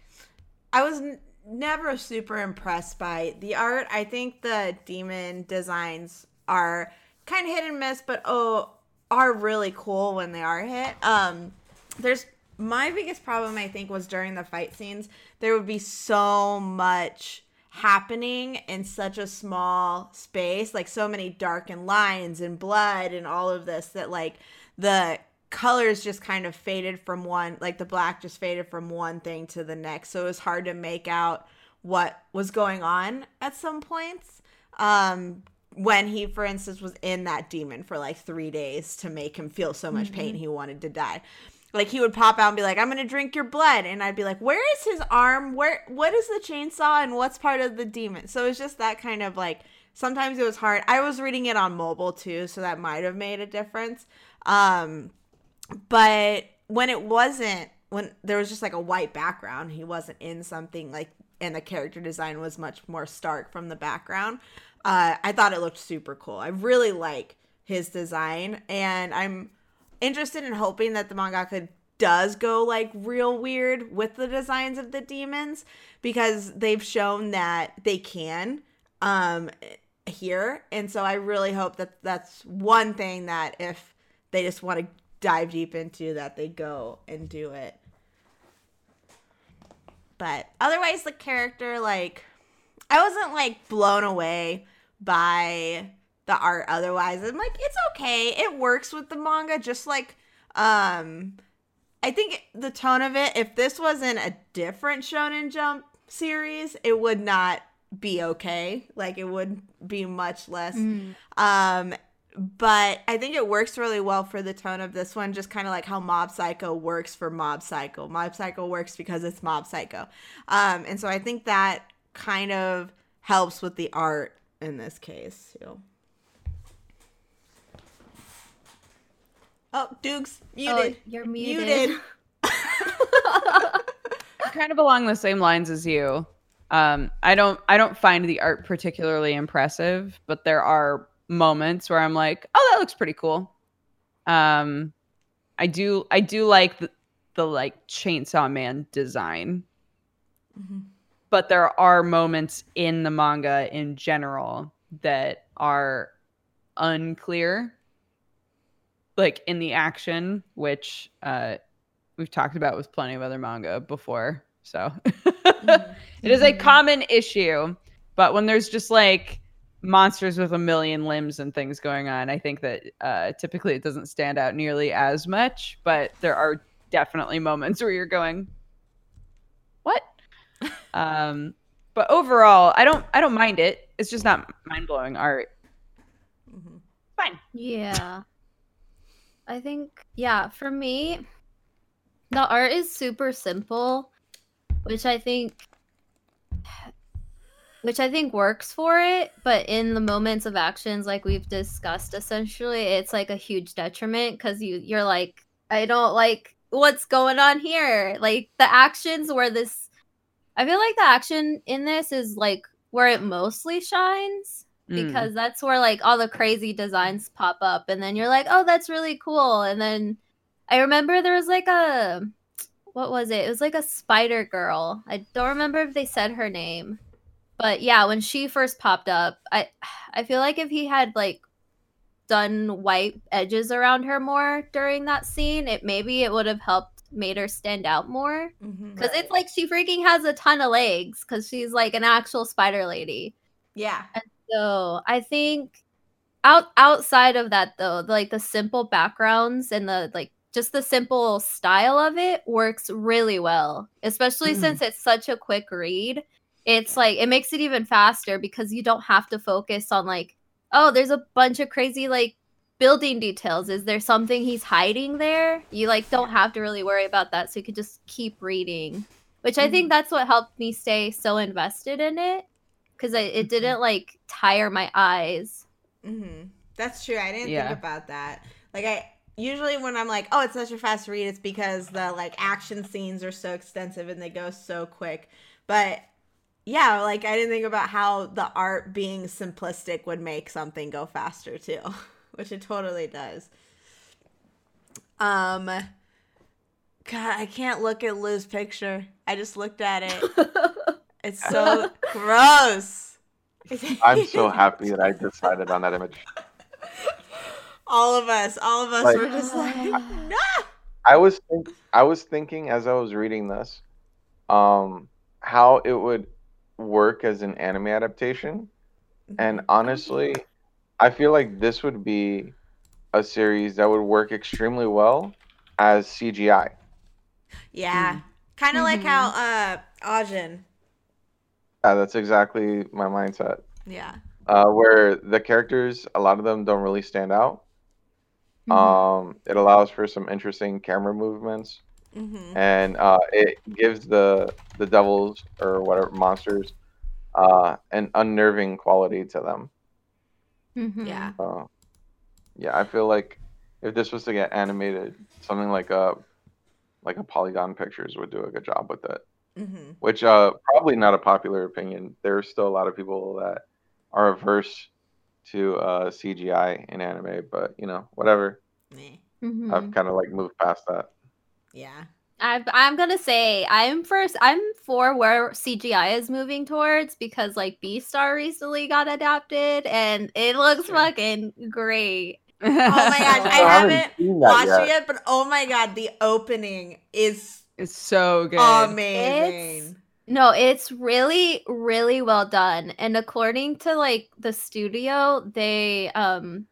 I was n- never super impressed by the art. I think the demon designs are kind of hit and miss, but oh, are really cool when they are hit. Um, there's my biggest problem. I think was during the fight scenes. There would be so much happening in such a small space like so many darkened lines and blood and all of this that like the colors just kind of faded from one like the black just faded from one thing to the next. So it was hard to make out what was going on at some points um when he for instance was in that demon for like three days to make him feel so much pain he wanted to die like he would pop out and be like i'm gonna drink your blood. And i'd be like where is his arm? Where what is the chainsaw and what's part of the demon? So it's just that kind of like sometimes it was hard. I was reading it on mobile too so that might have made a difference. Um but when it wasn't when there was just like a white background he wasn't in something like and the character design was much more stark from the background uh i thought it looked super cool. I really like his design and i'm interested in hoping that the mangaka does go like real weird with the designs of the demons because they've shown that they can um here. And so i really hope that that's one thing that if they just want to dive deep into that they go and do it. But otherwise the character like i wasn't like blown away by the art otherwise i'm like it's okay it works with the manga just like um i think the tone of it if this was in a different shonen jump series it would not be okay like it would be much less Mm. um but I think it works really well for the tone of this one, just kind of like how Mob Psycho works for Mob Psycho. Mob Psycho works because it's Mob Psycho. Um, and so I think that kind of helps with the art in this case, too. Oh, Dukes, Oh, muted. you're muted. Muted. kind of along the same lines as you. Um, I don't I don't find the art particularly impressive, but there are moments where I'm like, oh, that looks pretty cool. Um, I do I do like the, the like Chainsaw Man design, Mhm. but there are moments in the manga in general that are unclear like in the action which uh we've talked about with plenty of other manga before so. It is a common issue but when there's just like monsters with a million limbs and things going on i think that uh typically it doesn't stand out nearly as much but there are definitely moments where you're going what? Um but overall i don't i don't mind it. It's just not mind-blowing art. Mm-hmm. fine. Yeah. I think yeah, for me the art is super simple, which I think which I think works for it, but in the moments of actions like we've discussed essentially, it's like a huge detriment cuz you you're like I don't like what's going on here. Like the actions where this I feel like the action in this is like where it mostly shines Mm. because that's where like all the crazy designs pop up and then you're like oh that's really cool and then i remember there was like a what was it it was like a spider girl i don't remember if they said her name but yeah, when she first popped up, I I feel like if he had like done white edges around her more during that scene, it maybe it would have helped made her stand out more. Because it's like she freaking has a ton of legs because she's like an actual spider lady. Yeah. So I think out outside of that though, like the simple backgrounds and the like just the simple style of it works really well. Especially Mm. since it's such a quick read. It's like it makes it even faster because you don't have to focus on like, oh, there's a bunch of crazy like building details. Is there something he's hiding there? You like don't have to really worry about that. So you could just keep reading. Which I think that's what helped me stay so invested in it. Cause it, it didn't like tire my eyes. hmm That's true. I didn't Yeah. think about that. Like I usually when I'm like, oh, it's such a fast read, it's because the like action scenes are so extensive and they go so quick. But yeah, like I didn't think about how the art being simplistic would make something go faster too, which it totally does. Um God, I can't look at Lou's picture. I just looked at it. It's so gross. I'm so happy that I decided on that image. all of us, all of us Like- were just like, no. I was think, I was thinking as I was reading this, um, how it would work as an anime adaptation, and honestly, I feel like this would be a series that would work extremely well as CGI. Yeah. Kind of like how uh Ajin. Yeah, that's exactly my mindset. Yeah. Uh, where the characters, a lot of them don't really stand out. Um, it allows for some interesting camera movements. Mm-hmm. and uh, it gives the the devils or whatever monsters uh, an unnerving quality to them. Mm-hmm. Yeah. Uh, yeah, I feel like if this was to get animated, something like a like a Polygon Pictures would do a good job with it. Mm-hmm. Which uh, probably not a popular opinion. There are still a lot of people that are averse to uh, CGI in anime, but you know, whatever. Mhm. I've kind of like moved past that. Yeah. I, I'm gonna say I'm first. I'm for where CGI is moving towards because like Beastar recently got adapted and it looks Sure. fucking great. Oh my gosh, I I haven't haven't watched yet. it yet, but oh my god, the opening is It's so good. amazing. No, it's really, really well done. And according to like the studio, they um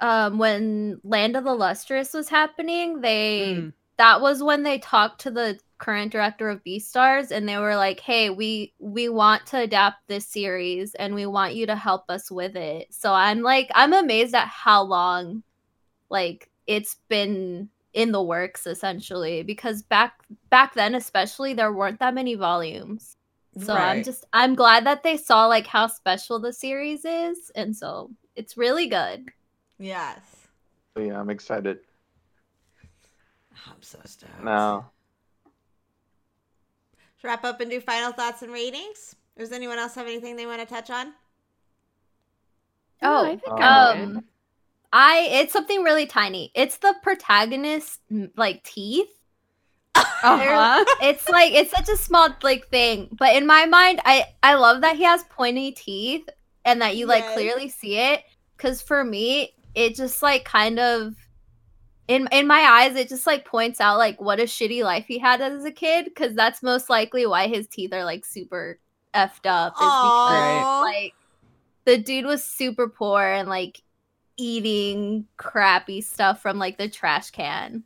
um when Land of the Lustrous was happening, they Mm. that was when they talked to the current director of Beastars and they were like, "Hey, we we want to adapt this series and we want you to help us with it." So I'm like I'm amazed at how long like it's been in the works essentially because back back then especially there weren't that many volumes. So I'm just I'm glad that they saw like how special the series is and so it's really good. Yes. So yeah, I'm excited. I'm so stoked. Now, Let's wrap up and do final thoughts and ratings. Does anyone else have anything they want to touch on? Oh, I think Um, I'm good. Um, I it's something really tiny. It's the protagonist like teeth. Uh-huh. It's like it's such a small like thing, but in my mind, I I love that he has pointy teeth and that you like Yes. clearly see it. Because for me, it just like kind of in in my eyes, it just like points out like what a shitty life he had as a kid. Because that's most likely why his teeth are like super effed up. Is because like the dude was super poor and like eating crappy stuff from like the trash can.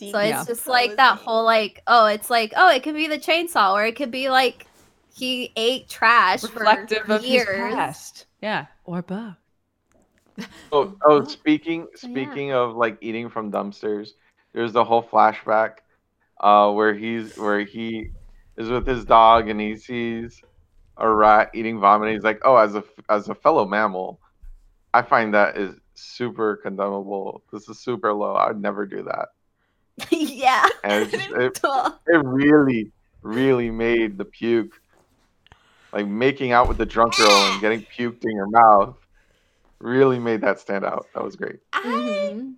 So it's Yeah. just like that whole like oh it's like oh it could be the chainsaw or it could be like he ate trash reflective for of his years. past. Yeah, or both. oh, oh, Oh. speaking yeah. speaking of like eating from dumpsters, there's the whole flashback, uh, where he's where he is with his dog and he sees a rat eating vomit. He's like, oh, as a as a fellow mammal, I find that is super condemnable. This is super low. I'd never do that. yeah. And it's just, it, it really, really made the puke, like making out with the drunk girl and getting puked in your mouth, really made that stand out. That was great. I, Mhm.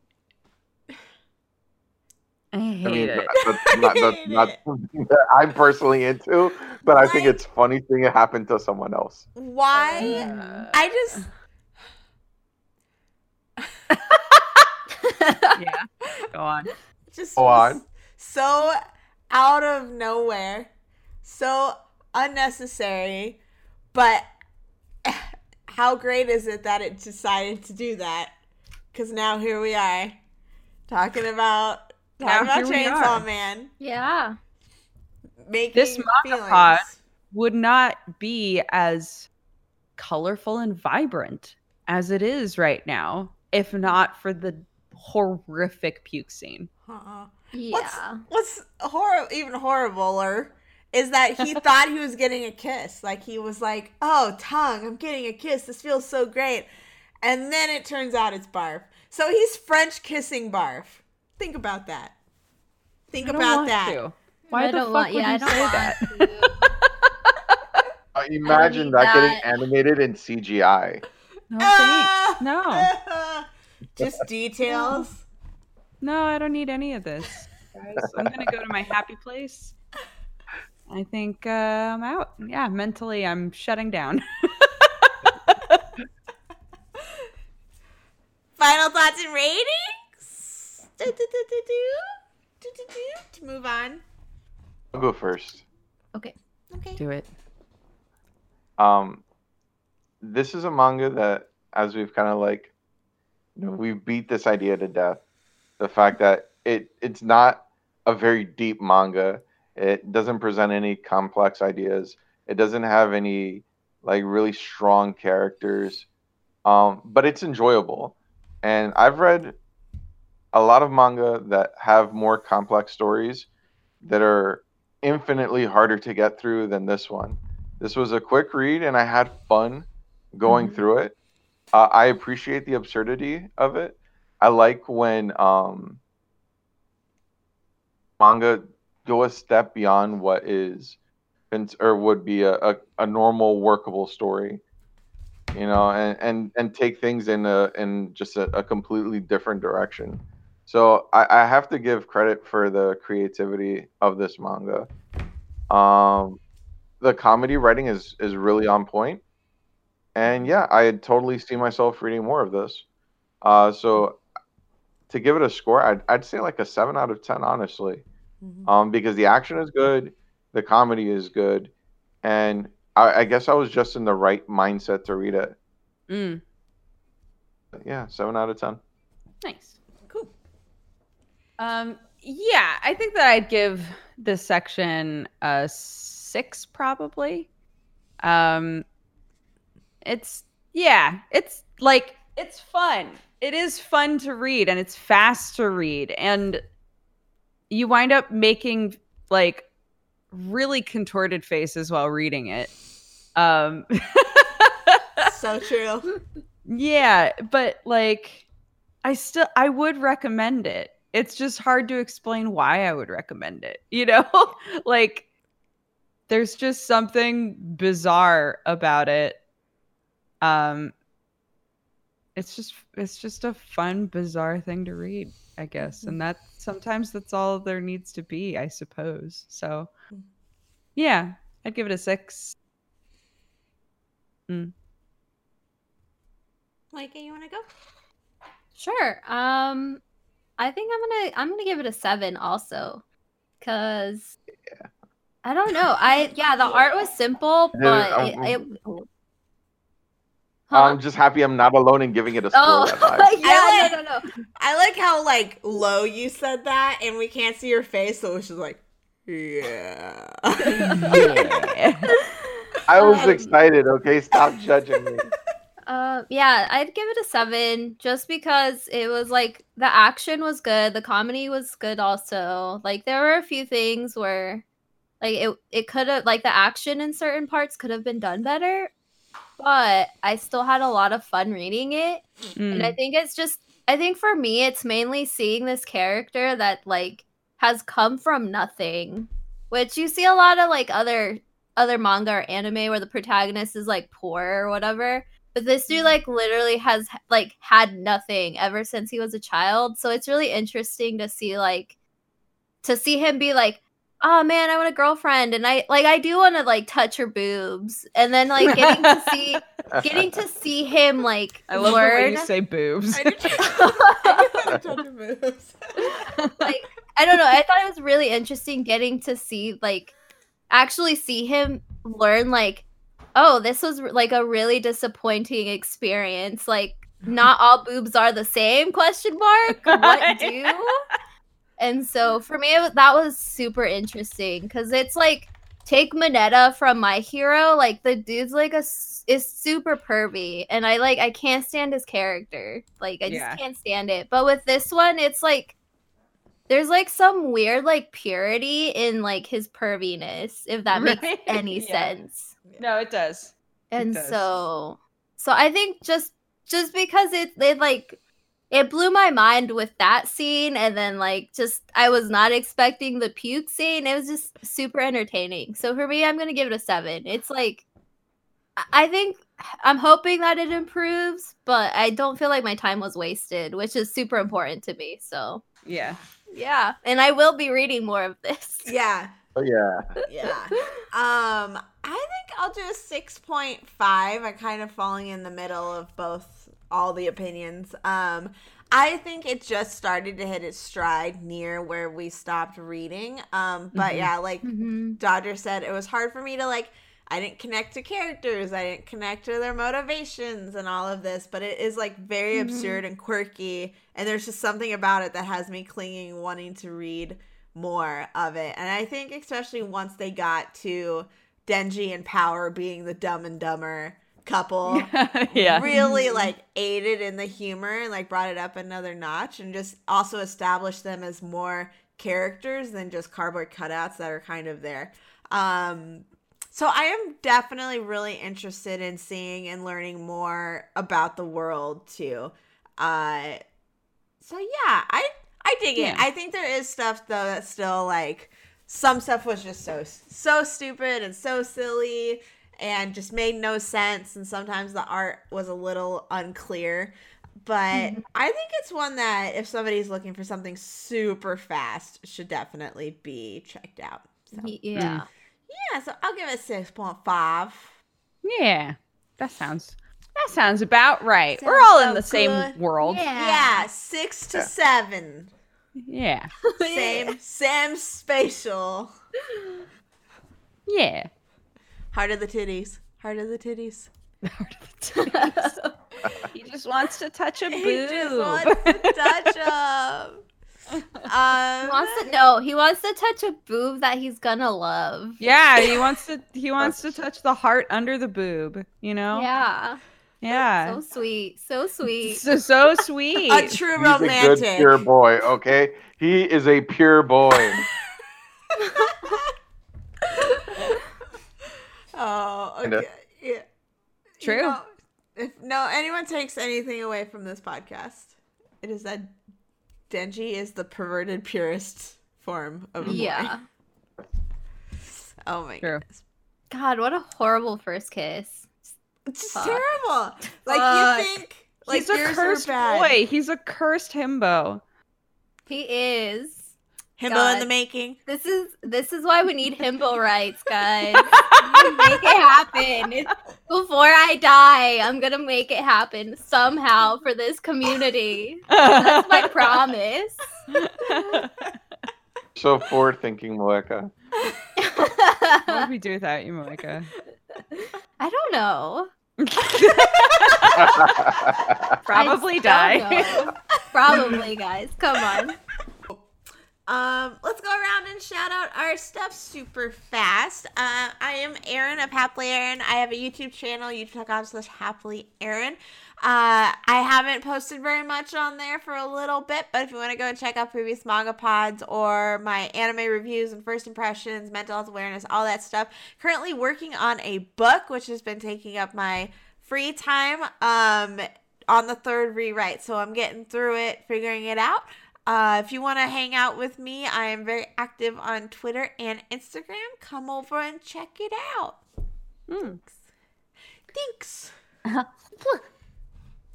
I I hate mean, it. that- that's not, that's hate not it. something that I'm personally into, but I think it's funny thing it happened to someone else. Why? Uh, I just yeah. Go on. just Go on. so out of nowhere, so unnecessary, but how great is it that it decided to do that? Because now here we are, talking about Now talking about Chainsaw. Man yeah. making This manga feelings. Would not be as colorful and vibrant as it is right now if not for the horrific puke scene. Uh-uh. Yeah. What's hor- even horribler is that he thought he was getting a kiss. Like he was like, "Oh, tongue, I'm getting a kiss. This feels so great." And then it turns out it's barf. So he's French kissing barf. Think about that. Think I don't about want that. to. Why I the don't fuck want- would yeah, I you don't say want that? Uh, imagine need that, getting animated in CGI. no, thanks. No. Just details. No, I don't need any of this. Guys, I'm gonna go to my happy place. I think uh, I'm out. Yeah, mentally, I'm shutting down. Final thoughts and ratings. Do, do, do, do, do. Do, do, do. To move on. I'll go first. Okay. Okay. Do it. Um, this is a manga that, as we've kind of like, you know, we've beat this idea to death. The fact that it it's not a very deep manga. It doesn't present any complex ideas. It doesn't have any like really strong characters. Um, but it's enjoyable. And I've read a lot of manga that have more complex stories that are infinitely harder to get through than this one. This was a quick read, and I had fun going Mhm. through it. Uh, I appreciate the absurdity of it. I like when um, manga go a step beyond what is or would be a, a, a normal workable story you know and, and and take things in a in just a, a completely different direction. So I, I have to give credit for the creativity of this manga. Um the comedy writing is is really on point and yeah i totally see myself reading more of this uh so to give it a score i'd, I'd say like a 7 out of 10 honestly um, because the action is good, the comedy is good, and I, I guess I was just in the right mindset to read it. Mm, yeah, seven out of ten. nice. Cool. Um, yeah, I think that I'd give this section a six, probably. Um, it's yeah, it's like it's fun. It is fun to read, and it's fast to read, and you wind up making like really contorted faces while reading it. Um, So true. yeah, but like I still I would recommend it. It's just hard to explain why I would recommend it. You know? like there's just something bizarre about it. Um it's just it's just a fun bizarre thing to read, I guess. And that sometimes that's all there needs to be, I suppose. So yeah, I'd give it a 6. Mm. Micah, you want to go? Sure. Um, I think I'm gonna I'm gonna give it a seven also, cause I don't know. I yeah, the art was simple, Yeah, but it, it Huh? I'm just happy I'm not alone in giving it a score oh that yeah, I no, no, no. I like how like low you said that, and we can't see your face, so it's just like, yeah. Yeah. I was Um, excited. Okay, stop judging me. Uh, yeah, I'd give it a seven just because it was like the action was good, the comedy was good also. Like there were a few things where like it it could have like the action in certain parts could have been done better, but I still had a lot of fun reading it. And I Mm. think it's just I think for me it's mainly seeing this character that like has come from nothing, which you see a lot of like other other manga or anime where the protagonist is like poor or whatever. But this dude like literally has like had nothing ever since he was a child. So it's really interesting to see like to see him be like, "Oh man, I want a girlfriend," and I like I do want to like touch her boobs, and then like getting to see getting to see him like I love the way learn you say boobs. I do. I do wanna touch boobs. like I don't know. I thought it was really interesting getting to see like actually see him learn like oh this was like a really disappointing experience like not all boobs are the same question mark what do and so for me it that was super interesting because it's like take Mineta from my hero like the dude's like a is super pervy and I like I can't stand his character like I just Yeah. can't stand it but with this one it's like there's like some weird like purity in like his perviness if that Right. makes any Yeah. sense no, it does. and does. so so i think just just because it it like it blew my mind with that scene and then like just i was not expecting the puke scene it was just super entertaining so for me i'm gonna give it a seven it's like I- i think i'm hoping that it improves but i don't feel like my time was wasted which is super important to me so Yeah. yeah and i will be reading more of this Yeah. Oh yeah. Yeah. Um, I think I'll do a six point five. I'm kind of falling in the middle of both all the opinions. Um, I think it just started to hit its stride near where we stopped reading. Um, but Mhm. yeah, like Mhm. Dodger said, it was hard for me to like. I didn't connect to characters. I didn't connect to their motivations and all of this. But it is like very Mhm. absurd and quirky, and there's just something about it that has me clinging, wanting to read more of it. And I think especially once they got to Denji and Power being the dumb and dumber couple, yeah. really like aided in the humor and like brought it up another notch and just also established them as more characters than just cardboard cutouts that are kind of there. Um so I am definitely really interested in seeing and learning more about the world too. Uh so yeah, I I dig Yeah. it. I think there is stuff though that's still like some stuff was just so so stupid and so silly and just made no sense and sometimes the art was a little unclear but Mhm. i think it's one that if somebody's looking for something super fast should definitely be checked out so yeah yeah so i'll give it 6.5 Yeah. That sounds that sounds about right. We're Sounds all in so the same world. yeah, six to Yeah. seven Yeah. same same spatial Yeah. Heart of the titties heart of the titties Heart of the titties. he just wants to touch a boob. he just wants to touch them He um wants to no, he wants to touch a boob that he's gonna love. yeah, he wants to he wants to touch the heart under the boob, you know? Yeah. Yeah. So sweet. So sweet. So so sweet. a true romantic. He's a romantic good pure boy. Okay, he is a pure boy. Oh, Kinda. okay. Yeah. You True. know, if no anyone takes anything away from this podcast, it is that Denji is the perverted purist form of a boy. Yeah. Oh my True. goodness. God, what a horrible first kiss. It's Fuck. terrible. Like Fuck. you think like He's a cursed boy. He's a cursed himbo. He is. Himbo in the making. This is this is why we need himbo rights, guys. make it happen. It's- before I die, I'm gonna make it happen somehow for this community. That's my promise. So forward thinking, Moeka. what would we do without you, Monica? I don't know. Probably I die. don't know. Probably, guys. Come on. Um, let's go around and shout out our stuff super fast. Uh, I am Erin of Happily Erin. I have a YouTube channel, youtube.com slash happily Erin. Uh, I haven't posted very much on there for a little bit, but if you want to go and check out previous manga pods or my anime reviews and first impressions, mental health awareness, all that stuff. Currently working on a book, which has been taking up my free time um, on the third rewrite. So I'm getting through it, figuring it out. Uh, if you want to hang out with me, I am very active on Twitter and Instagram. Come over and check it out. Thanks. Thanks.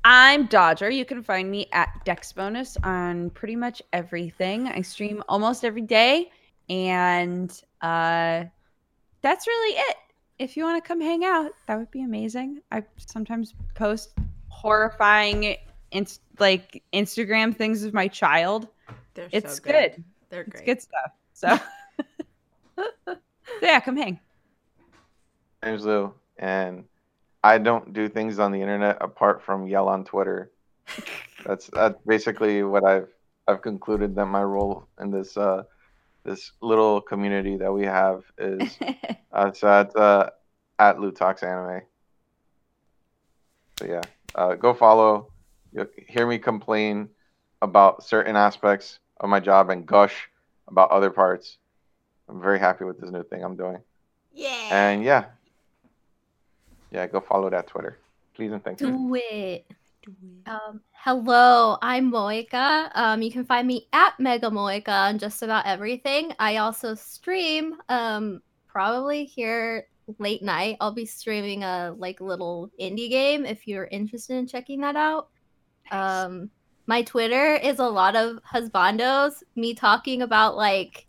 I'm Dodger. You can find me at Dex Bonus on pretty much everything. I stream almost every day, and uh, that's really it. If you want to come hang out, that would be amazing. I sometimes post horrifying, inst- like Instagram things of my child. They're It's so good. They're It's great. good stuff. So, yeah, come hang. My name's Lou, and I don't do things on the internet apart from yell on Twitter. That's that's basically what I've I've concluded that my role in this uh this little community that we have is uh, so at uh, at Lou Talks Anime. So yeah, uh, go follow. You'll hear me complain about certain aspects of my job and gush about other parts. I'm very happy with this new thing I'm doing. Yeah. And yeah, yeah, go follow that Twitter, please and thank you. Do it. Do it. Um, hello, I'm Moika. Um, you can find me at Mega Moika on just about everything. I also stream. Um, probably here late night. I'll be streaming a like little indie game if you're interested in checking that out. Um, my Twitter is a lot of husbandos, me talking about like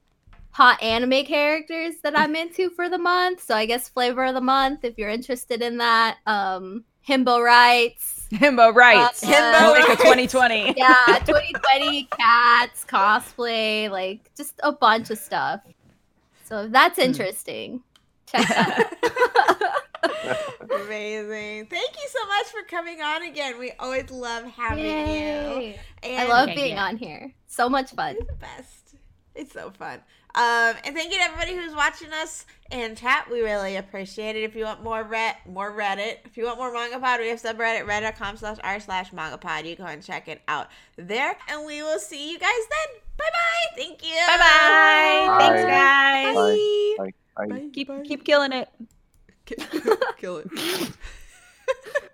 hot anime characters that I'm into for the month. So I guess flavor of the month if you're interested in that. Um, Himbo Rights. Himbo rights. Uh, Himbo Moika rights. 2020. Yeah, 2020 cats, cosplay, like just a bunch of stuff. So if that's interesting. Check that out. Amazing. Thank you so much for coming on again. We always love having you. Yay. I love being you. on here. So much fun. It's the best. It's so fun. Um, and thank you to everybody who's watching us in chat. We really appreciate it. If you want more Red, more Reddit, if you want more Manga Pod, we have subreddit reddit.com slash r slash Manga Pod. You go and check it out there. And we will see you guys then. Bye bye. Thank you. Bye bye. Thanks, Bye. guys. Bye. Bye. Bye. Bye. Keep Bye. keep killing it kill it.